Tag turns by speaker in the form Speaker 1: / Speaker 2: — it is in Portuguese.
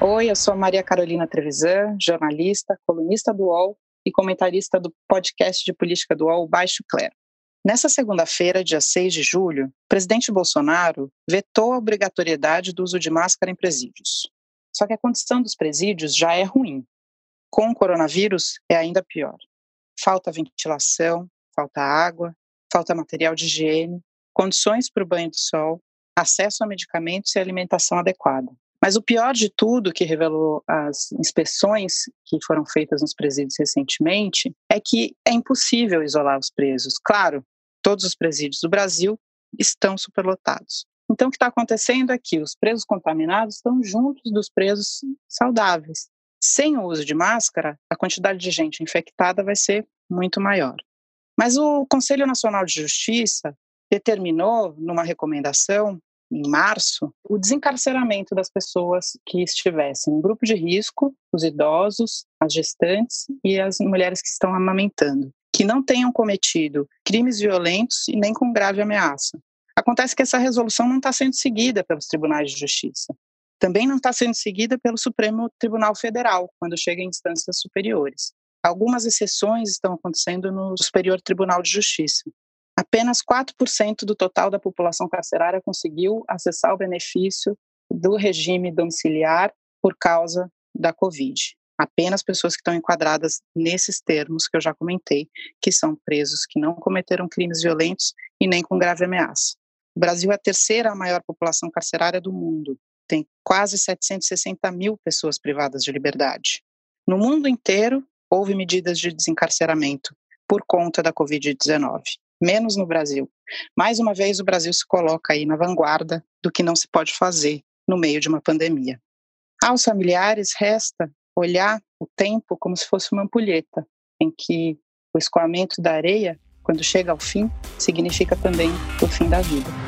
Speaker 1: Oi, eu sou Maria Carolina Trevisan, jornalista, colunista do UOL e comentarista do podcast de política do UOL Baixo Clero. Nessa segunda-feira, dia 6 de julho, o presidente Bolsonaro vetou a obrigatoriedade do uso de máscara em presídios. Só que a condição dos presídios já é ruim. Com o coronavírus, é ainda pior. Falta ventilação, falta água, falta material de higiene, condições para o banho de sol, acesso a medicamentos e alimentação adequada. Mas o pior de tudo que revelou as inspeções que foram feitas nos presídios recentemente é que é impossível isolar os presos. Claro, todos os presídios do Brasil estão superlotados. Então, o que está acontecendo é que os presos contaminados estão juntos dos presos saudáveis. Sem o uso de máscara, a quantidade de gente infectada vai ser muito maior. Mas o Conselho Nacional de Justiça determinou, numa recomendação, em março, o desencarceramento das pessoas que estivessem em grupo de risco, os idosos, as gestantes e as mulheres que estão amamentando, que não tenham cometido crimes violentos e nem com grave ameaça. Acontece que essa resolução não está sendo seguida pelos tribunais de justiça. Também não está sendo seguida pelo Supremo Tribunal Federal, quando chega em instâncias superiores. Algumas exceções estão acontecendo no Superior Tribunal de Justiça. Apenas 4% do total da população carcerária conseguiu acessar o benefício do regime domiciliar por causa da Covid. Apenas pessoas que estão enquadradas nesses termos que eu já comentei, que são presos que não cometeram crimes violentos e nem com grave ameaça. O Brasil é a terceira maior população carcerária do mundo. Tem quase 760 mil pessoas privadas de liberdade. No mundo inteiro, houve medidas de desencarceramento por conta da Covid-19 menos no Brasil. Mais uma vez, o Brasil se coloca aí na vanguarda do que não se pode fazer no meio de uma pandemia. Aos familiares resta olhar o tempo como se fosse uma ampulheta, em que o escoamento da areia, quando chega ao fim, significa também o fim da vida.